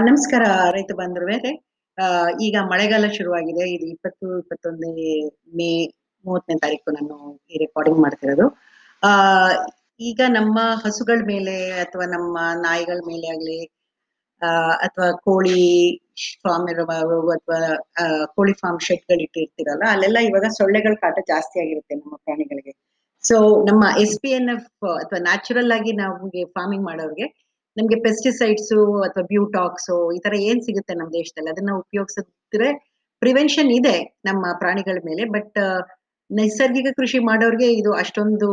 ನಮಸ್ಕಾರ ರೈತ ಬಂದ್ರು ಆ, ಈಗ ಮಳೆಗಾಲ ಶುರುವಾಗಿದೆ. ಇದು ಇಪ್ಪತ್ತು ಇಪ್ಪತ್ತೊಂದನೇ ಮೇ ಮೂವತ್ತನೇ ತಾರೀಕು ನಾನು ಈ ರೆಕಾರ್ಡಿಂಗ್ ಮಾಡ್ತಿರೋದು. ಆ ಈಗ ನಮ್ಮ ಹಸುಗಳ ಮೇಲೆ ಅಥವಾ ನಮ್ಮ ನಾಯಿಗಳ ಮೇಲೆ ಆಗ್ಲಿ ಅಥವಾ ಕೋಳಿ ಫಾರ್ಮ್ ಇರೋ ಅಥವಾ ಕೋಳಿ ಫಾರ್ಮ್ ಶೆಡ್ಗಳು ಇಟ್ಟಿರ್ತೀರಲ್ಲ ಅಲ್ಲೆಲ್ಲ ಇವಾಗ ಸೊಳ್ಳೆಗಳ ಕಾಟ ಜಾಸ್ತಿ ಆಗಿರುತ್ತೆ ನಮ್ಮ ಪ್ರಾಣಿಗಳಿಗೆ. ಸೊ ನಮ್ಮ ಎಸ್ ಪಿ ಎನ್ ಎಫ್ ಅಥವಾ ನ್ಯಾಚುರಲ್ ಆಗಿ ನಮಗೆ ಫಾರ್ಮಿಂಗ್ ಮಾಡೋರಿಗೆ ನಮ್ಗೆ ಪೆಸ್ಟಿಸೈಡ್ಸ್ ಅಥವಾ ಬ್ಯೂಟಾಕ್ಸ್ ಈ ತರ ಏನ್ ಸಿಗುತ್ತೆ ನಮ್ಮ ದೇಶದಲ್ಲಿ? ಅದನ್ನ ಉಪಯೋಗಿಸಿದ್ರೆ ಪ್ರಿವೆನ್ಷನ್ ಇದೆ ನಮ್ಮ ಪ್ರಾಣಿಗಳ ಮೇಲೆ ಬಟ್ ನೈಸರ್ಗಿಕ ಕೃಷಿ ಮಾಡೋರ್ಗೆ ಇದು ಅಷ್ಟೊಂದು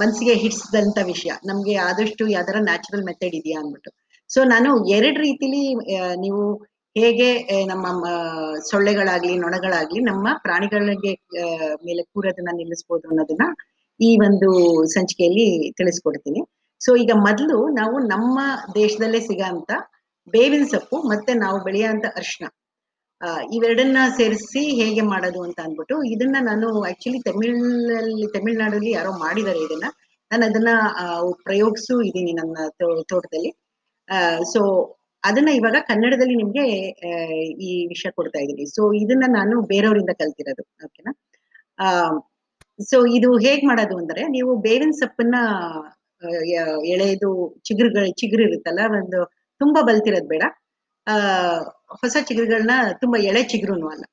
ಮನ್ಸಿಗೆ ಹಿಡಿಸಿದಂತ ವಿಷಯ. ನಮ್ಗೆ ಆದಷ್ಟು ಯಾವ್ದಾರ ನ್ಯಾಚುರಲ್ ಮೆಥಡ್ ಇದೆಯಾ ಅಂದ್ಬಿಟ್ಟು. ಸೊ ನಾನು ಎರಡ್ ರೀತಿಲಿ ನೀವು ಹೇಗೆ ನಮ್ಮ ಸೊಳ್ಳೆಗಳಾಗ್ಲಿ, ನೊಣಗಳಾಗ್ಲಿ ನಮ್ಮ ಪ್ರಾಣಿಗಳಿಗೆ ಮೇಲೆ ಕೂರೋದನ್ನ ನಿಲ್ಲಿಸ್ಬೋದು ಅನ್ನೋದನ್ನ ಈ ಒಂದು ಸಂಚಿಕೆಯಲ್ಲಿ ತಿಳಿಸ್ಕೊಡ್ತೀನಿ. ಸೊ ಈಗ ಮೊದಲು ನಾವು ನಮ್ಮ ದೇಶದಲ್ಲೇ ಸಿಗಂತ ಬೇವಿನ ಸೊಪ್ಪು ಮತ್ತೆ ನಾವು ಬೆಳೆಯುವಂತ ಅರ್ಶನ ಆ, ಇವೆರಡನ್ನ ಸೇರಿಸಿ ಹೇಗೆ ಮಾಡೋದು ಅಂತ ಅಂದ್ಬಿಟ್ಟು ಇದನ್ನ ನಾನು ಆಕ್ಚುಲಿ ತಮಿಳಲ್ಲಿ ತಮಿಳ್ನಾಡಲ್ಲಿ ಯಾರೋ ಮಾಡಿದ್ದಾರೆ ಇದನ್ನ. ನಾನು ಅದನ್ನ ಪ್ರಯೋಗಿಸು ಇದ್ದೀನಿ ನನ್ನ ತೋಟದಲ್ಲಿ. ಸೊ ಅದನ್ನ ಇವಾಗ ಕನ್ನಡದಲ್ಲಿ ನಿಮ್ಗೆ ಆ, ಈ ವಿಷಯ ಕೊಡ್ತಾ ಇದ್ದೀನಿ. ಸೊ ಇದನ್ನ ನಾನು ಬೇರೆಯವರಿಂದ ಕಲ್ತಿರೋದು. ಓಕೆನಾ ಆ ಸೊ ಇದು ಹೇಗ್ ಮಾಡೋದು ಅಂದ್ರೆ, ನೀವು ಬೇವಿನ ಸೊಪ್ಪನ್ನ ಎಳೆದು ಚಿಗುರುಗಳು, ಚಿಗುರು ಇರುತ್ತಲ್ಲ, ಒಂದು ತುಂಬಾ ಬಲ್ತಿರೋದ್ ಬೇಡ. ಆ, ಹೊಸ ಚಿಗುರುಗಳನ್ನ ತುಂಬಾ ಎಳೆ ಚಿಗುರುನು ಅಲ್ಲ.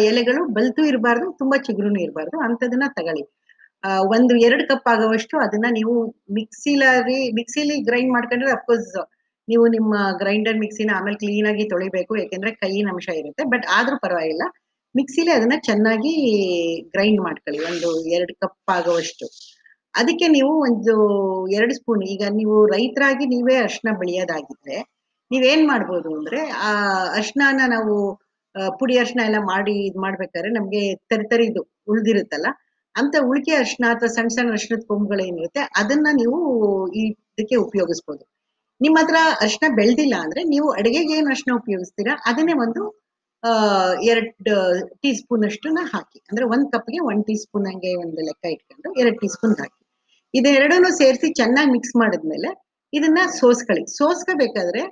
ಎಲೆಗಳು ಬಲ್ತು ಇರಬಾರ್ದು, ತುಂಬಾ ಚಿಗುರುನು ಇರಬಾರ್ದು ಅಂತದನ್ನ ತಗೊಳ್ಳಿ. ಒಂದು ಎರಡು ಕಪ್ ಆಗುವಷ್ಟು ಅದನ್ನ ನೀವು ಮಿಕ್ಸಿಲಾರಿ ಮಿಕ್ಸಿಲಿ ಗ್ರೈಂಡ್ ಮಾಡ್ಕೊಂಡ್ರೆ ಅಫ್ಕೋರ್ಸ್ ನೀವು ನಿಮ್ಮ ಗ್ರೈಂಡರ್ ಮಿಕ್ಸಿನ ಆಮೇಲೆ ಕ್ಲೀನ್ ಆಗಿ ತೊಳಿಬೇಕು ಯಾಕೆಂದ್ರೆ ಕೈಯಿನ ಅಂಶ ಇರುತ್ತೆ. ಬಟ್ ಆದ್ರೂ ಪರವಾಗಿಲ್ಲ ಮಿಕ್ಸಿಲಿ ಅದನ್ನ ಚೆನ್ನಾಗಿ ಗ್ರೈಂಡ್ ಮಾಡ್ಕೊಳ್ಳಿ, ಒಂದು ಎರಡು ಕಪ್ ಆಗುವಷ್ಟು. ಅದಕ್ಕೆ ನೀವು ಒಂದು ಎರಡು ಸ್ಪೂನ್ ಈಗ ನೀವು ರೈತರಾಗಿ ನೀವೇ ಅರ್ಶನ ಬೆಳೆಯೋದಾಗಿದ್ರೆ, ನೀವೇನ್ ಮಾಡ್ಬೋದು ಅಂದ್ರೆ, ಆ ಅರ್ಶನಾನ ನಾವು ಪುಡಿ ಅರ್ಶನ ಎಲ್ಲ ಮಾಡಿ ಇದ್ ಮಾಡ್ಬೇಕಾದ್ರೆ ನಮ್ಗೆ ತರಿತರಿದು ಉಳ್ದಿರುತ್ತಲ್ಲ, ಅಂತ ಉಳಿಕೆ ಅರ್ಶನ ಅಥವಾ ಸಣ್ಣ ಸಣ್ಣ ಅರ್ಶನದ ಕೊಂಬುಗಳೇನಿರುತ್ತೆ ಅದನ್ನ ನೀವು ಇದಕ್ಕೆ ಉಪಯೋಗಿಸ್ಬೋದು. ನಿಮ್ಮ ಹತ್ರ ಅರ್ಶನ ಬೆಳ್ದಿಲ್ಲ ಅಂದ್ರೆ ನೀವು ಅಡಿಗೆಗೆ ಏನು ಅರ್ಶಿನ ಉಪಯೋಗಿಸ್ತೀರಾ, ಅದನ್ನೇ ಒಂದು ಎರಡ್ ಟೀ ಸ್ಪೂನ್ ಅಷ್ಟನ್ನ ಹಾಕಿ. ಅಂದ್ರೆ ಒಂದ್ ಕಪ್ಗೆ ಒನ್ ಟೀ ಸ್ಪೂನ್ ಹಂಗೆ ಒಂದು ಲೆಕ್ಕ ಇಟ್ಕೊಂಡು ಎರಡ್ ಟೀ ಸ್ಪೂನ್ ಹಾಕಿ. ಇದೆರಡನ್ನು ಸೇರಿಸಿ ಚೆನ್ನಾಗಿ ಮಿಕ್ಸ್ ಮಾಡಿದ್ಮೇಲೆ ಇದನ್ನ ಸೋಸ್ಕೊಳ್ಳಿ. ಸೋಸ್ಕೋಬೇಕಾದ್ರೆ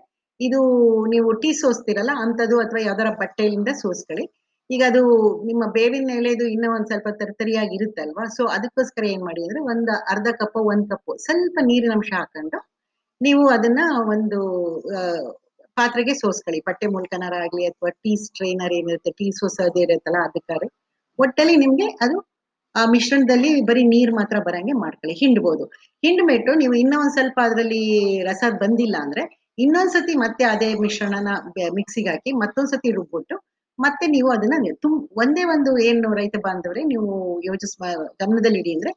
ಇದು ನೀವು ಟೀ ಸೋಸ್ತಿರಲ್ಲ ಅಂಥದ್ದು ಅಥವಾ ಯಾವ್ದಾರ ಬಟ್ಟೆಯಿಂದ ಸೋಸ್ಕೊಳ್ಳಿ. ಈಗ ಅದು ನಿಮ್ಮ ಬೇವಿನ ಎಲೆದು ಇನ್ನೂ ಒಂದ್ ಸ್ವಲ್ಪ ತರಿತರಿಯಾಗಿ ಇರುತ್ತಲ್ವಾ? ಸೊ ಅದಕ್ಕೋಸ್ಕರ ಏನ್ ಮಾಡಿ ಅಂದ್ರೆ ಒಂದ್ ಅರ್ಧ ಕಪ್, ಒಂದ್ ಕಪ್ ಸ್ವಲ್ಪ ನೀರಿನ ಅಂಶ ಹಾಕೊಂಡು ನೀವು ಅದನ್ನ ಒಂದು ಪಾತ್ರೆಗೆ ಸೋಸ್ಕೊಳ್ಳಿ. ಬಟ್ಟೆ ಮೂಲಕನಾರ ಆಗ್ಲಿ ಅಥವಾ ಟೀ ಸ್ಟ್ರೈನರ್ ಏನಿರುತ್ತೆ, ಟೀ ಸೋಸೋದು ಇರುತ್ತಲ್ಲ ಅದಕ್ಕಾರೆ ಒಟ್ಟಲ್ಲಿ ನಿಮ್ಗೆ ಅದು, ಆ ಮಿಶ್ರಣದಲ್ಲಿ ಬರೀ ನೀರ್ ಮಾತ್ರ ಬರಂಗೆ ಮಾಡ್ಕೊಳ್ಳಿ, ಹಿಂಡ್ಬೋದು. ಹಿಂಡ್ಬಿಟ್ಟು ನೀವು ಇನ್ನೂ ಒಂದ್ ಸ್ವಲ್ಪ ಅದರಲ್ಲಿ ರಸ ಬಂದಿಲ್ಲ ಅಂದ್ರೆ ಇನ್ನೊಂದ್ಸತಿ ಮತ್ತೆ ಅದೇ ಮಿಶ್ರಣನ ಮಿಕ್ಸಿಗೆ ಹಾಕಿ ಮತ್ತೊಂದ್ಸತಿ ರುಬ್ಬಿಟ್ಟು ಮತ್ತೆ ನೀವು ಅದನ್ನ ತುಂಬ ಒಂದೇ ಒಂದು ಏನು ರೈತ ಬಾಂಧವ್ರೆ, ನೀವು ಯೋಚಿಸ್ ಗಮನದಲ್ಲಿ ಇಡಿ ಅಂದ್ರೆ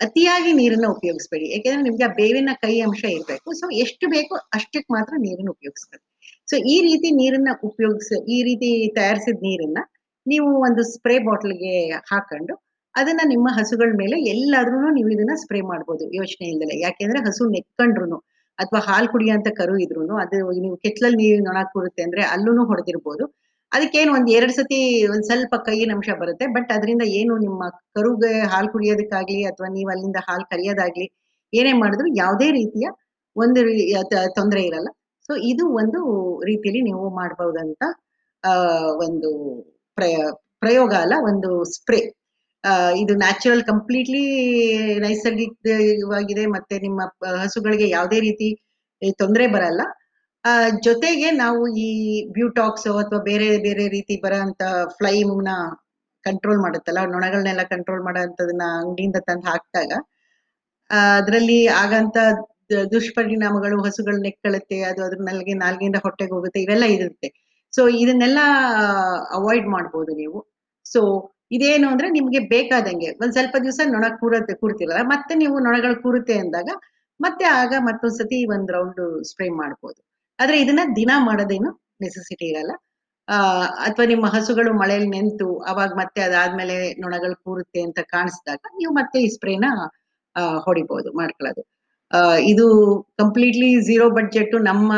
ಅತಿಯಾಗಿ ನೀರನ್ನ ಉಪಯೋಗಿಸ್ಬೇಡಿ. ಯಾಕೆಂದ್ರೆ ನಿಮ್ಗೆ ಆ ಬೇವಿನ ಕೈ ಅಂಶ ಇರ್ಬೇಕು. ಸೊ ಎಷ್ಟು ಬೇಕೋ ಅಷ್ಟಕ್ಕೆ ಮಾತ್ರ ನೀರನ್ನ ಉಪಯೋಗಿಸ್ಬೇಕು. ಸೊ ಈ ರೀತಿ ನೀರನ್ನ ಉಪಯೋಗಿಸ, ಈ ರೀತಿ ತಯಾರಿಸಿದ ನೀರನ್ನ ನೀವು ಒಂದು ಸ್ಪ್ರೇ ಬಾಟ್ಲ್ಗೆ ಹಾಕೊಂಡು ಅದನ್ನ ನಿಮ್ಮ ಹಸುಗಳ ಮೇಲೆ ಎಲ್ಲಾದ್ರೂ ನೀವು ಇದನ್ನ ಸ್ಪ್ರೇ ಮಾಡ್ಬೋದು ಯೋಚನೆ ಇಲ್ದಲೆ ಯಾಕೆಂದ್ರೆ ಹಸು ನೆಕ್ಕೊಂಡ್ರು ಅಥವಾ ಹಾಲು ಕುಡಿಯೋಂತ ಕರು ಇದ್ರು ಅದು ನೀವು ಕೆಟ್ಲಲ್ಲಿ ನೀರು ನೊಣ ಕೂರುತ್ತೆ ಅಂದ್ರೆ ಅಲ್ಲೂ ಹೊಡೆದಿರ್ಬೋದು. ಅದಕ್ಕೇನು ಒಂದ್ ಎರಡ್ ಸತಿ ಒಂದ್ ಸ್ವಲ್ಪ ಕೈಯಿನ ಅಂಶ ಬರುತ್ತೆ. ಬಟ್ ಅದರಿಂದ ಏನು ನಿಮ್ಮ ಕರುಗೆ ಹಾಲು ಕುಡಿಯೋದಕ್ಕಾಗ್ಲಿ ಅಥವಾ ನೀವು ಅಲ್ಲಿಂದ ಹಾಲು ಕರಿಯೋದಾಗ್ಲಿ ಏನೇ ಮಾಡಿದ್ರು ಯಾವುದೇ ರೀತಿಯ ಒಂದು ತೊಂದರೆ ಇರಲ್ಲ. ಸೊ ಇದು ಒಂದು ರೀತಿಯಲ್ಲಿ ನೀವು ಮಾಡಬಹುದಂತ ಒಂದು ಪ್ರಯ ಪ್ರಯೋಗ ಅಲ್ಲ, ಒಂದು ಸ್ಪ್ರೇ. ಇದು ನ್ಯಾಚುರಲ್ ಕಂಪ್ಲೀಟ್ಲಿ ನೈಸರ್ಗಿಕವಾಗಿದೆ, ಮತ್ತೆ ನಿಮ್ಮ ಹಸುಗಳಿಗೆ ಯಾವುದೇ ರೀತಿ ತೊಂದರೆ ಬರಲ್ಲ. ಜೊತೆಗೆ ನಾವು ಈ ಬ್ಯೂಟಾಕ್ಸ್ ಅಥವಾ ಬೇರೆ ಬೇರೆ ರೀತಿ ಬರೋಂತ ಫ್ಲೈಮ್ನ ಕಂಟ್ರೋಲ್ ಮಾಡುತ್ತಲ್ಲ ನೊಣಗಳನ್ನೆಲ್ಲ ಕಂಟ್ರೋಲ್ ಮಾಡೋಂಥದನ್ನ ಅಂಗಡಿಯಿಂದ ತಂದು ಹಾಕಿದಾಗ ಅದರಲ್ಲಿ ಆಗಂತ ದುಷ್ಪರಿಣಾಮಗಳು, ಹಸುಗಳು ನೆಕ್ಕಳುತ್ತೆ, ಅದು ಅದ್ರ ನಾಲ್ಗೆ ನಾಲ್ಗೆಯಿಂದ ಹೊಟ್ಟೆಗೆ ಹೋಗುತ್ತೆ, ಇವೆಲ್ಲ ಇರುತ್ತೆ. ಸೊ ಇದನ್ನೆಲ್ಲ ಅವಾಯ್ಡ್ ಮಾಡ್ಬೋದು ನೀವು. ಸೊ ಇದೇನು ಅಂದ್ರೆ ನಿಮ್ಗೆ ಬೇಕಾದಂಗೆ, ಒಂದ್ ಸ್ವಲ್ಪ ದಿವಸ ನೊಣ ಕೂರತ್ತೆ ಕೂರ್ತಿರಲ್ಲ, ಮತ್ತೆ ನೀವು ನೊಣಗಳು ಕೂರುತ್ತೆ ಅಂದಾಗ, ಮತ್ತೆ ಆಗ ಮತ್ತೊಂದ್ಸತಿ ಒಂದ್ ರೌಂಡ್ ಸ್ಪ್ರೇ ಮಾಡ್ಬೋದು. ಆದ್ರೆ ಇದನ್ನ ದಿನ ಮಾಡೋದೇನು ನೆಸೆಸಿಟಿ ಇರಲ್ಲ. ಆ, ಅಥವಾ ನಿಮ್ಮ ಹಸುಗಳು ಮಳೆಯಲ್ಲಿ ನಿಂತು ಅವಾಗ ಮತ್ತೆ ಅದಾದ್ಮೇಲೆ ನೊಣಗಳು ಕೂರುತ್ತೆ ಅಂತ ಕಾಣಿಸಿದಾಗ ನೀವು ಮತ್ತೆ ಈ ಸ್ಪ್ರೇನ ಹೊಡಿಬಹುದು ಮಾಡ್ಕೊಳ್ಳೋದು. ಇದು ಕಂಪ್ಲೀಟ್ಲಿ ಝೀರೋ ಬಡ್ಜೆಟ್ ನಮ್ಮ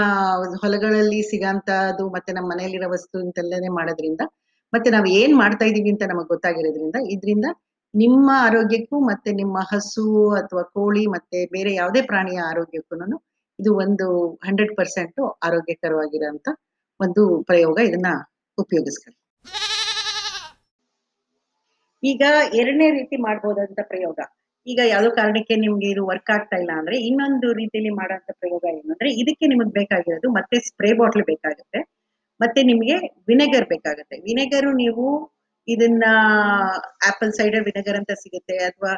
ಹೊಲಗಳಲ್ಲಿ ಸಿಗಂತದ್ದು ಮತ್ತೆ ನಮ್ಮ ಮನೆಯಲ್ಲಿರೋ ವಸ್ತು ಇಂತೆಲ್ಲನೇ ಮಾಡೋದ್ರಿಂದ ಮತ್ತೆ ನಾವು ಏನ್ ಮಾಡ್ತಾ ಇದೀವಿ ಅಂತ ನಮಗ್ ಗೊತ್ತಾಗಿರೋದ್ರಿಂದ ಇದರಿಂದ ನಿಮ್ಮ ಆರೋಗ್ಯಕ್ಕೂ ಮತ್ತೆ ನಿಮ್ಮ ಹಸು ಅಥವಾ ಕೋಳಿ ಮತ್ತೆ ಬೇರೆ ಯಾವುದೇ ಪ್ರಾಣಿಯ ಆರೋಗ್ಯಕ್ಕೂ ಇದು ಒಂದು ಹಂಡ್ರೆಡ್ ಪರ್ಸೆಂಟ್ ಆರೋಗ್ಯಕರವಾಗಿರೋಂಥ ಒಂದು ಪ್ರಯೋಗ ಇದನ್ನ ಉಪಯೋಗಿಸ್ಕೊಳ್ಳಿ ಈಗ ಎರಡನೇ ರೀತಿ ಮಾಡ್ಬೋದಂತ ಪ್ರಯೋಗ. ಈಗ ಯಾವ್ದೋ ಕಾರಣಕ್ಕೆ ನಿಮ್ಗೆ ಇದು ವರ್ಕ್ ಆಗ್ತಾ ಇಲ್ಲ ಅಂದ್ರೆ ಇನ್ನೊಂದು ರೀತಿಯಲ್ಲಿ ಮಾಡೋಂಥ ಪ್ರಯೋಗ ಏನಂದ್ರೆ ಇದಕ್ಕೆ ನಿಮಗೆ ಬೇಕಾಗಿರೋದು ಮತ್ತೆ ಸ್ಪ್ರೇ ಬಾಟ್ಲ್ ಬೇಕಾಗುತ್ತೆ, ಮತ್ತೆ ನಿಮ್ಗೆ ವಿನೆಗರ್ ಬೇಕಾಗುತ್ತೆ. ವಿನೆಗರು ನೀವು ಇದನ್ನ ಆಪಲ್ ಸೈಡರ್ ವಿನೆಗರ್ ಅಂತ ಸಿಗುತ್ತೆ, ಅಥವಾ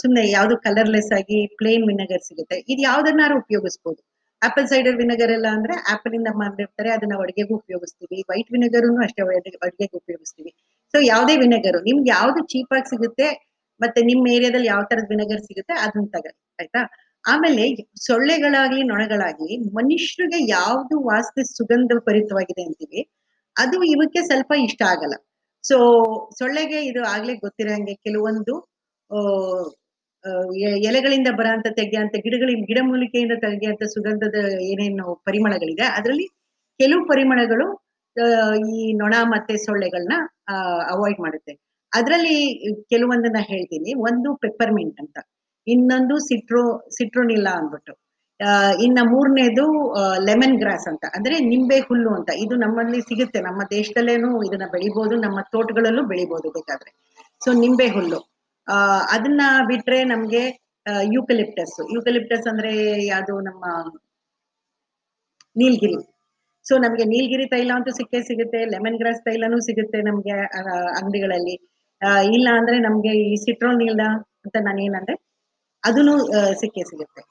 ಸುಮ್ಮನೆ ಯಾವ್ದು ಕಲರ್ಲೆಸ್ ಆಗಿ ಪ್ಲೇನ್ ವಿನೆಗರ್ ಸಿಗುತ್ತೆ. ಇದು ಯಾವ್ದನ್ನಾರು ಉಪಯೋಗಿಸ್ಬೋದು. ಆಪಲ್ ಸೈಡರ್ ವಿನೆಗರ್ ಎಲ್ಲ ಅಂದ್ರೆ ಆಪಲ್ ಇಂದ ಮಾಡಿರ್ತಾರೆ ಅದನ್ನ ಅಡುಗೆಗೂ ಉಪಯೋಗಿಸ್ತೀವಿ. ವೈಟ್ ವಿನೆಗರ್ನು ಅಷ್ಟೇ ಅಡುಗೆಗೆ ಉಪಯೋಗಿಸ್ತೀವಿ. ಸೊ ಯಾವ್ದೇ ವಿನೆಗರ್ ನಿಮ್ಗೆ ಯಾವ್ದು ಚೀಪ್ ಆಗಿ ಸಿಗುತ್ತೆ, ಮತ್ತೆ ನಿಮ್ ಏರಿಯಾದಲ್ಲಿ ಯಾವ ತರದ ವಿನೆಗರ್ ಸಿಗುತ್ತೆ, ಅದನ್ನ ತಗೊಳ್ಳಿ, ಆಯ್ತಾ? ಆಮೇಲೆ ಸೊಳ್ಳೆಗಳಾಗ್ಲಿ, ನೊಣಗಳಾಗ್ಲಿ, ಮನುಷ್ಯರಿಗೆ ಯಾವ್ದು ವಾಸ್ತು ಸುಗಂಧ ಭರಿತವಾಗಿದೆ ಅಂತೀವಿ, ಅದು ಇವಕ್ಕೆ ಸ್ವಲ್ಪ ಇಷ್ಟ ಆಗಲ್ಲ. ಸೊ ಸೊಳ್ಳೆಗೆ ಇದು ಆಗ್ಲೇ ಗೊತ್ತಿರಂಗೆ ಕೆಲವೊಂದು ಎಲೆಗಳಿಂದ ಬರೋಂತ ತೆಗೆಯಂತ ಗಿಡಗಳಿಂದ ಗಿಡಮೂಲಿಕೆಯಿಂದ ತೆಗೆಯಂತ ಸುಗಂಧದ ಏನೇನು ಪರಿಮಳಗಳಿದೆ, ಅದರಲ್ಲಿ ಕೆಲವು ಪರಿಮಳಗಳು ಈ ನೊಣ ಮತ್ತೆ ಸೊಳ್ಳೆಗಳನ್ನ ಅವಾಯ್ಡ್ ಮಾಡುತ್ತೆ. ಅದರಲ್ಲಿ ಕೆಲವೊಂದನ್ನ ಹೇಳ್ತೀನಿ. ಒಂದು ಪೆಪ್ಪರ್ಮಿಂಟ್ ಅಂತ. ಇನ್ನೊಂದು ಸಿಟ್ರೋ ಸಿಟ್ರೋನಿಲ್ಲ ಅಂದ್ಬಿಟ್ಟು. ಇನ್ನ ಮೂರನೇದು ಲೆಮನ್ ಗ್ರಾಸ್ ಅಂತ. ಅಂದ್ರೆ ನಿಂಬೆ ಹುಲ್ಲು ಅಂತ. ಇದು ನಮ್ಮಲ್ಲಿ ಸಿಗುತ್ತೆ. ನಮ್ಮ ದೇಶದಲ್ಲೇನು ಇದನ್ನ ಬೆಳಿಬಹುದು ನಮ್ಮ ತೋಟಗಳಲ್ಲೂ ಬೆಳಿಬಹುದು ಬೇಕಾದ್ರೆ. ಸೊ ನಿಂಬೆ ಹುಲ್ಲು. ಅದನ್ನ ಬಿಟ್ರೆ ನಮ್ಗೆ ಯೂಕಲಿಪ್ಟಸ್. ಯೂಕಲಿಪ್ಟಸ್ ಅಂದ್ರೆ ಯಾವುದು ನಮ್ಮ ನೀಲ್ಗಿರಿ. ಸೊ ನಮ್ಗೆ ನೀಲ್ಗಿರಿ ತೈಲ ಅಂತೂ ಸಿಕ್ಕೇ ಸಿಗುತ್ತೆ ಲೆಮನ್ ಗ್ರಾಸ್ ತೈಲನೂ ಸಿಗುತ್ತೆ ನಮ್ಗೆ ಅಂಗಡಿಗಳಲ್ಲಿ. ಇಲ್ಲ ಅಂದ್ರೆ ನಮ್ಗೆ ಈ ಸಿಟ್ರೋನ್ ಇಲ್ಲ ಅಂತ ನಾನು ಏನಂದ್ರೆ ಅದನ್ನು ಸಿಕ್ಕೇ ಸಿಗುತ್ತೆ.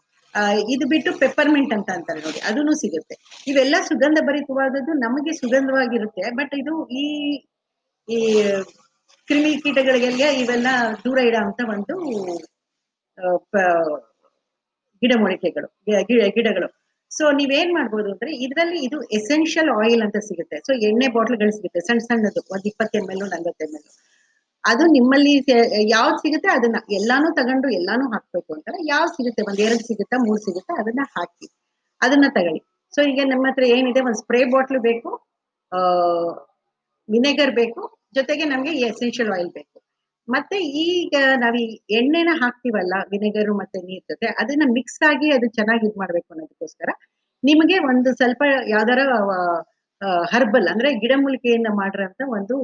ಇದು ಬಿಟ್ಟು ಪೆಪ್ಪರ್ಮಿಂಟ್ ಅಂತ ಅಂತಾರೆ ನೋಡಿ ಅದನ್ನು ಸಿಗುತ್ತೆ. ಇವೆಲ್ಲ ಸುಗಂಧ ಭರಿತವಾದದ್ದು ನಮಗೆ ಸುಗಂಧವಾಗಿರುತ್ತೆ, ಬಟ್ ಇದು ಈ ಈ ಕ್ರಿಮಿ ಕೀಟಗಳಿಗೆಲ್ಲ ಇವೆಲ್ಲ ದೂರ ಇಡೋಂತ ಒಂದು ಗಿಡಮೂಲಿಕೆಗಳು ಗಿಡಗಳು. ಸೊ ನೀವೇನ್ ಮಾಡ್ಬೋದು ಅಂದ್ರೆ ಇದರಲ್ಲಿ ಇದು ಎಸೆನ್ಷಿಯಲ್ ಆಯಿಲ್ ಅಂತ ಸಿಗುತ್ತೆ. ಸೊ ಎಣ್ಣೆ ಬಾಟ್ಲ್ಗಳು ಸಿಗುತ್ತೆ ಸಣ್ಣ ಸಣ್ಣದು, ಒಂದ್ ಇಪ್ಪತ್ತು ಎಂ ಎಲ್ ನಲ್ವತ್ತು ಎಂ ಎಲ್ ಅದು ನಿಮ್ಮಲ್ಲಿ ಯಾವ್ದು ಸಿಗುತ್ತೆ ಅದನ್ನ ಎಲ್ಲಾನು ತಗೊಂಡು ಎಲ್ಲಾನು ಹಾಕ್ಬೇಕು ಅಂತಾರೆ. ಯಾವ್ದು ಸಿಗುತ್ತೆ? ಒಂದ್ ಎರಡು ಸಿಗುತ್ತಾ, ಮೂರ್ ಸಿಗುತ್ತಾ, ಅದನ್ನ ಹಾಕಿ, ಅದನ್ನ ತಗೊಳ್ಳಿ. ಸೊ ಈಗ ನಮ್ಮ ಹತ್ರ ಏನಿದೆ? ಒಂದ್ ಸ್ಪ್ರೇ ಬಾಟ್ಲ್ ಬೇಕು ವಿನೆಗರ್ ಬೇಕು ಜೊತೆಗೆ ನಮ್ಗೆ ಎಸೆನ್ಷಿಯಲ್ ಆಯಿಲ್ ಬೇಕು. ಮತ್ತೆ ಈಗ ನಾವ್ ಈ ಎಣ್ಣೆನ ಹಾಕ್ತಿವಲ್ಲ, ವಿನೆಗರು ಮತ್ತೆ ನೀರ್ ಜೊತೆ, ಅದನ್ನ ಮಿಕ್ಸ್ ಆಗಿ ಅದು ಚೆನ್ನಾಗಿ ಇದ್ ಮಾಡ್ಬೇಕು ಅನ್ನೋದಕ್ಕೋಸ್ಕರ ನಿಮಗೆ ಒಂದು ಸ್ವಲ್ಪ ಯಾವ್ದಾರ ಹರ್ಬಲ್ ಅಂದ್ರೆ ಗಿಡಮೂಲಿಕೆಯಿಂದ ಮಾಡಿರೋಂತ ಒಂದು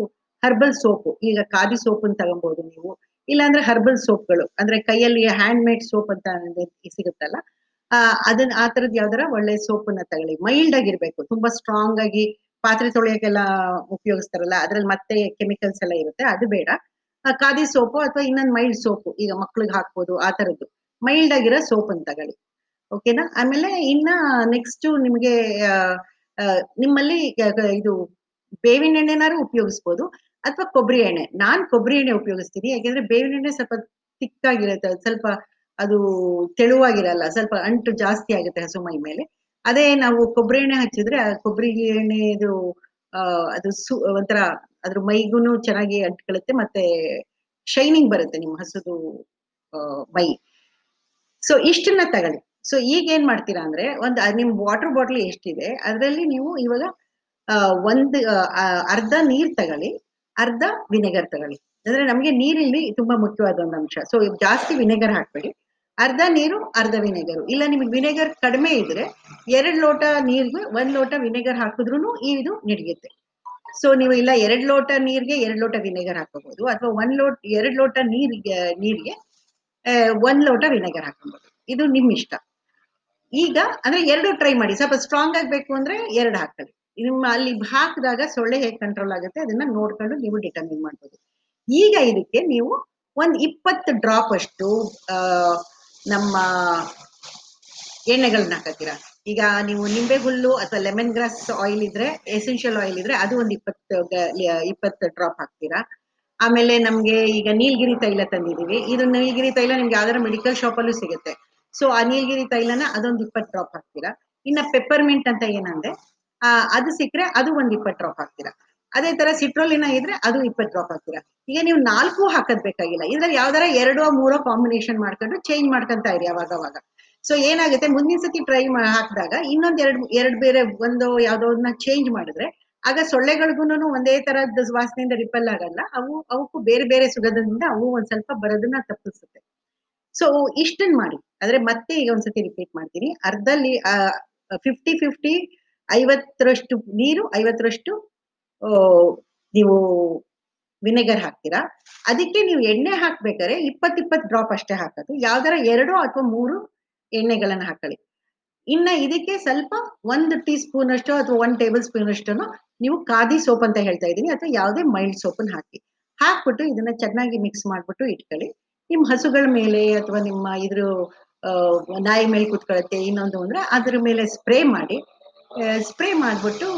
ಹರ್ಬಲ್ ಸೋಪು ಈಗ ಖಾದಿ ಸೋಪನ್ನು ತಗೊಬಹುದು ನೀವು. ಇಲ್ಲಾಂದ್ರೆ ಹರ್ಬಲ್ ಸೋಪ್ಗಳು ಅಂದ್ರೆ ಕೈಯಲ್ಲಿ ಹ್ಯಾಂಡ್ ಮೇಡ್ ಸೋಪ್ ಅಂತ ಸಿಗುತ್ತಲ್ಲ, ಆ ಅದನ್ನ ಆ ತರದ್ ಯಾವ್ದಾರ ಒಳ್ಳೆ ಸೋಪನ್ನ ತಗೊಳ್ಳಿ. ಮೈಲ್ಡ್ ಆಗಿರ್ಬೇಕು, ತುಂಬಾ ಸ್ಟ್ರಾಂಗ್ ಆಗಿ ಪಾತ್ರೆ ತೊಳೆಯಕ್ಕೆಲ್ಲ ಉಪಯೋಗಿಸ್ತಾರಲ್ಲ, ಅದ್ರಲ್ಲಿ ಮತ್ತೆ ಕೆಮಿಕಲ್ಸ್ ಎಲ್ಲ ಇರುತ್ತೆ, ಅದು ಬೇಡ. ಖಾದಿ ಸೋಪು ಅಥವಾ ಇನ್ನೊಂದು ಮೈಲ್ಡ್ ಸೋಪು, ಈಗ ಮಕ್ಳಿಗೆ ಹಾಕ್ಬೋದು, ಆ ತರದ್ದು ಮೈಲ್ಡ್ ಆಗಿರೋ ಸೋಪ್ ಅಂತ ತಗೊಳ್ಳಿ ಓಕೆನಾ ಆಮೇಲೆ ಇನ್ನ ನೆಕ್ಸ್ಟ್ ನಿಮಗೆ ನಿಮ್ಮಲ್ಲಿ ಇದು ಬೇವಿನ ಎಣ್ಣೆನಾರು ಉಪಯೋಗಿಸ್ಬೋದು, ಅಥವಾ ಕೊಬ್ಬರಿ ಎಣ್ಣೆ. ನಾನ್ ಕೊಬ್ಬರಿ ಎಣ್ಣೆ ಉಪಯೋಗಿಸ್ತೀನಿ, ಯಾಕೆಂದ್ರೆ ಬೇವಿನ ಎಣ್ಣೆ ಸ್ವಲ್ಪ ತಿಕ್ಕಾಗಿರುತ್ತೆ, ಸ್ವಲ್ಪ ಅದು ತೆಳುವಾಗಿರಲ್ಲ, ಸ್ವಲ್ಪ ಅಂಟು ಜಾಸ್ತಿ ಆಗುತ್ತೆ ಹಸು ಮೇಲೆ. ಅದೇ ನಾವು ಕೊಬ್ಬರಿ ಎಣ್ಣೆ ಹಚ್ಚಿದ್ರೆ ಆ ಕೊಬ್ಬರಿ ಎಣ್ಣೆ ಇದು ಅದು ಸು, ಒಂಥರ ಅದ್ರ ಮೈಗೂನು ಚೆನ್ನಾಗಿ ಅಂಟ್ಕೊಳ್ಳುತ್ತೆ ಮತ್ತೆ ಶೈನಿಂಗ್ ಬರುತ್ತೆ ನಿಮ್ಮ ಹಸುದು ಮೈ. ಸೊ ಇಷ್ಟನ್ನ ತಗೊಳ್ಳಿ. ಸೊ ಈಗ ಏನ್ ಮಾಡ್ತೀರಾ ಅಂದ್ರೆ ಒಂದು ನಿಮ್ ವಾಟರ್ ಬಾಟ್ಲ್ ಎಷ್ಟಿದೆ, ಅದರಲ್ಲಿ ನೀವು ಇವಾಗ ಒಂದು ಅರ್ಧ ನೀರ್ ತಗೊಳ್ಳಿ, ಅರ್ಧ ವಿನೆಗರ್ ತಗೊಳ್ಳಿ. ಅಂದ್ರೆ ನಮ್ಗೆ ನೀರಿಲ್ಲಿ ತುಂಬಾ ಮುಖ್ಯವಾದ ಒಂದು ಅಂಶ. ಸೊ ಜಾಸ್ತಿ ವಿನೆಗರ್ ಹಾಕ್ಬೇಡಿ. ಅರ್ಧ ನೀರು, ಅರ್ಧ ವಿನೆಗರು. ಇಲ್ಲ, ನಿಮಗೆ ವಿನೆಗರ್ ಕಡಿಮೆ ಇದ್ರೆ ಎರಡ್ ಲೋಟ ನೀರ್ಗೆ ಒಂದ್ ಲೋಟ ವಿನೆಗರ್ ಹಾಕಿದ್ರು ಇದು ನಡೆಯುತ್ತೆ. ಸೊ ನೀವು ಇಲ್ಲ ಎರಡ್ ಲೋಟ ನೀರಿಗೆ ಎರಡು ಲೋಟ ವಿನೆಗರ್ ಹಾಕೋಬಹುದು ಅಥವಾ ಒಂದ್ ಲೋಟ, ಎರಡ್ ಲೋಟ ನೀರಿಗೆ ನೀರಿಗೆ ಒಂದ್ ಲೋಟ ವಿನೆಗರ್ ಹಾಕೋಬಹುದು ಇದು ನಿಮ್ ಇಷ್ಟ. ಈಗ, ಅಂದ್ರೆ ಎರಡು ಟ್ರೈ ಮಾಡಿ. ಸ್ವಲ್ಪ ಸ್ಟ್ರಾಂಗ್ ಆಗ್ಬೇಕು ಅಂದ್ರೆ ಎರಡು ಹಾಕಲಿ ನಿಮ್ಮ ಅಲ್ಲಿ ಹಾಕಿದಾಗ ಸೊಳ್ಳೆ ಹೇಗೆ ಕಂಟ್ರೋಲ್ ಆಗುತ್ತೆ ಅದನ್ನ ನೋಡ್ಕೊಂಡು ನೀವು ಡಿಟರ್ಮಿನ್ ಮಾಡ್ಬೋದು. ಈಗ ಇದಕ್ಕೆ ನೀವು ಒಂದ್ ಇಪ್ಪತ್ತು ಡ್ರಾಪ್ ಅಷ್ಟು ನಮ್ಮ ಎಣ್ಣೆಗಳನ್ನ ಹಾಕತ್ತೀರಾ? ಈಗ ನೀವು ನಿಂಬೆ ಹುಲ್ಲು ಅಥವಾ ಲೆಮನ್ ಗ್ರಾಸ್ ಆಯಿಲ್ ಇದ್ರೆ ಎಸೆನ್ಷಿಯಲ್ ಆಯಿಲ್ ಇದ್ರೆ ಅದು ಒಂದು ಇಪ್ಪತ್ತು ಇಪ್ಪತ್ತು ಡ್ರಾಪ್ ಹಾಕ್ತೀರಾ? ಆಮೇಲೆ ನಮ್ಗೆ ಈಗ ನೀಲಗಿರಿ ತೈಲ ತಂದಿದೀವಿ ಇದು ನೀಲಗಿರಿ ತೈಲ ನಿಮ್ಗೆ ಯಾವ್ದಾರ ಮೆಡಿಕಲ್ ಶಾಪ್ ಅಲ್ಲೂ ಸಿಗುತ್ತೆ. ಸೊ ಆ ನೀಲಗಿರಿ ತೈಲನ ಅದೊಂದು ಇಪ್ಪತ್ತು ಡ್ರಾಪ್ ಹಾಕ್ತೀರಾ? ಇನ್ನ ಪೆಪ್ಪರ್ಮಿಂಟ್ ಅಂತ ಏನಂದ್ರೆ ಅದು ಸಿಕ್ಕರೆ ಅದು ಒಂದ್ ಇಪ್ಪತ್ತು ಡ್ರಾಪ್ ಹಾಕ್ತೀರಾ? ಅದೇ ತರ ಸಿಟ್ರೋಲಿನ ಇದ್ರೆ ಅದು ಇಪ್ಪತ್ತು ಡ್ರಾಪ್ ಹಾಕ್ತೀರಾ. ಈಗ ನೀವು ನಾಲ್ಕು ಹಾಕದ್ ಬೇಕಾಗಿಲ್ಲ. ಇದ್ರಲ್ಲಿ ಯಾವ್ದಾರ ಎರಡೋ ಮೂರೋ ಕಾಂಬಿನೇಷನ್ ಮಾಡ್ಕೊಂಡು ಚೇಂಜ್ ಮಾಡ್ಕೊಂತ ಇರಿ ಅವಾಗ ಅವಾಗ. ಸೊ ಏನಾಗುತ್ತೆ, ಮುಂದಿನ ಸತಿ ಟ್ರೈ ಹಾಕಿದಾಗ ಇನ್ನೊಂದ್ ಎರಡ್ ಎರಡ್ ಬೇರೆ ಒಂದು ಯಾವ್ದೋದನ್ನ ಚೇಂಜ್ ಮಾಡಿದ್ರೆ, ಆಗ ಸೊಳ್ಳೆಗಳಿಗೂ ಒಂದೇ ತರದ ವಾಸನೆಯಿಂದ ರಿಪಲ್ ಆಗಲ್ಲ. ಅವು, ಅವಕ್ಕೂ ಬೇರೆ ಬೇರೆ ಸುಗಂಧದಿಂದ ಅವು ಒಂದ್ ಸ್ವಲ್ಪ ಬರೋದನ್ನ ತಪ್ಪಿಸುತ್ತೆ. ಸೊ ಇಷ್ಟನ್ ಮಾಡಿ. ಆದ್ರೆ ಮತ್ತೆ ಈಗ ಒಂದ್ಸತಿ ರಿಪೀಟ್ ಮಾಡ್ತೀನಿ. ಅರ್ಧಲ್ಲಿ ಫಿಫ್ಟಿ ಫಿಫ್ಟಿ ಐವತ್ತರಷ್ಟು ನೀರು, ಐವತ್ತರಷ್ಟು ನೀವು ವಿನೆಗರ್ ಹಾಕ್ತೀರಾ? ಅದಕ್ಕೆ ನೀವು ಎಣ್ಣೆ ಹಾಕ್ಬೇಕಾದ್ರೆ ಇಪ್ಪತ್ ಡ್ರಾಪ್ ಅಷ್ಟೇ ಹಾಕೋದು. ಯಾವ್ದಾರ ಎರಡು ಅಥವಾ ಮೂರು ಎಣ್ಣೆಗಳನ್ನ ಹಾಕೊಳ್ಳಿ. ಇನ್ನ ಇದಕ್ಕೆ ಸ್ವಲ್ಪ ಒಂದು ಟೀ ಸ್ಪೂನ್ ಅಷ್ಟು ಅಥವಾ ಒಂದ್ ಟೇಬಲ್ ಸ್ಪೂನ್ ಅಷ್ಟು ನೀವು ಖಾದಿ ಸೋಪ್ ಅಂತ ಹೇಳ್ತಾ ಇದ್ದೀನಿ. ಅಥವಾ ಯಾವುದೇ ಮೈಲ್ಡ್ ಸೋಪನ್ನ ಹಾಕಿ. ಹಾಕ್ಬಿಟ್ಟು ಇದನ್ನ ಚೆನ್ನಾಗಿ ಮಿಕ್ಸ್ ಮಾಡ್ಬಿಟ್ಟು ಇಟ್ಕೊಳ್ಳಿ. ನಿಮ್ ಹಸುಗಳ ಮೇಲೆ ಅಥವಾ ನಿಮ್ಮ ಇದ್ರ ನಾಯಿ ಮೇಲೆ ಕುತ್ಕೊಳ್ಳುತ್ತೆ, ಇನ್ನೊಂದು ಅಂದ್ರೆ ಅದ್ರ ಮೇಲೆ ಸ್ಪ್ರೇ ಮಾಡಿ ಸ್ಪ್ರೇ ಮಾಡಿಬಿಟ್ಟು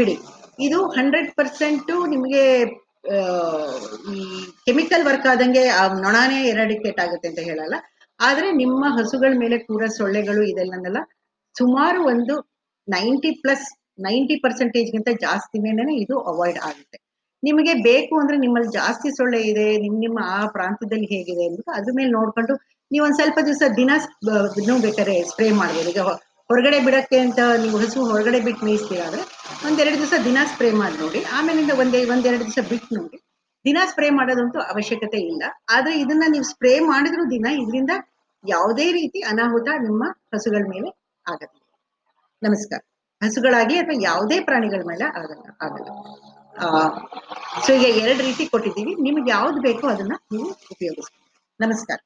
ಬಿಡಿ. ಇದು ಹಂಡ್ರೆಡ್ ಪರ್ಸೆಂಟ್ ನಿಮಗೆ ಈ ಕೆಮಿಕಲ್ ವರ್ಕ್ ಆದಂಗೆ ಆ ನೊಣಾನೇ ಎರಡಿಕೇಟ್ ಆಗುತ್ತೆ ಅಂತ ಹೇಳಲ್ಲ. ಆದ್ರೆ ನಿಮ್ಮ ಹಸುಗಳ ಮೇಲೆ ಕೂಡ ಸೊಳ್ಳೆಗಳು ಇದೆಲ್ಲನೆಲ್ಲ, ಸುಮಾರು ಒಂದು ನೈಂಟಿ ಪ್ಲಸ್ ನೈಂಟಿ ಪರ್ಸೆಂಟೇಜ್ಗಿಂತ ಜಾಸ್ತಿನೇ ಇದು ಅವಾಯ್ಡ್ ಆಗುತ್ತೆ. ನಿಮಗೆ ಬೇಕು ಅಂದ್ರೆ ನಿಮ್ಮಲ್ಲಿ ಜಾಸ್ತಿ ಸೊಳ್ಳೆ ಇದೆ, ನಿಮ್, ನಿಮ್ಮ ಆ ಪ್ರಾಂತ್ಯದಲ್ಲಿ ಹೇಗಿದೆ ಅಂತ ಅದ್ರ ಮೇಲೆ ನೋಡ್ಕೊಂಡು ನೀವು ಒಂದ್ ಸ್ವಲ್ಪ ದಿವಸ ದಿನ ಬೇಕಾದ್ರೆ ಸ್ಪ್ರೇ ಮಾಡ್ಬೋದು. ಈಗ ಹೊರಗಡೆ ಬಿಡಕ್ಕೆ ಅಂತ ನೀವು ಹಸು ಹೊರಗಡೆ ಬಿಟ್ಟು ಮೇಯಿಸ್ತೀರಾದ್ರೆ ಒಂದೆರಡು ದಿವಸ ದಿನ ಸ್ಪ್ರೇ ಮಾಡಿ ನೋಡಿ. ಆಮೇಲಿಂದ ಒಂದೇ, ಒಂದೆರಡು ದಿವಸ ಬಿಟ್ಟು ನೋಡಿ. ದಿನ ಸ್ಪ್ರೇ ಮಾಡೋದಂತೂ ಅವಶ್ಯಕತೆ ಇಲ್ಲ. ಆದ್ರೆ ಇದನ್ನ ನೀವು ಸ್ಪ್ರೇ ಮಾಡಿದ್ರು ದಿನ ಇದರಿಂದ ಯಾವುದೇ ರೀತಿ ಅನಾಹುತ ನಿಮ್ಮ ಹಸುಗಳ ಮೇಲೆ ಆಗಲ್ಲ ನಮಸ್ಕಾರ. ಹಸುಗಳಾಗಿ ಅಥವಾ ಯಾವುದೇ ಪ್ರಾಣಿಗಳ ಮೇಲೆ ಆಗಲ್ಲ ಆಗಲ್ಲ. ಸೊ ಈಗ ಎರಡು ರೀತಿ ಕೊಟ್ಟಿದ್ದೀವಿ. ನಿಮ್ಗೆ ಯಾವ್ದು ಬೇಕೋ ಅದನ್ನ ನೀವು ಉಪಯೋಗಿಸ್ಬೋದು ನಮಸ್ಕಾರ.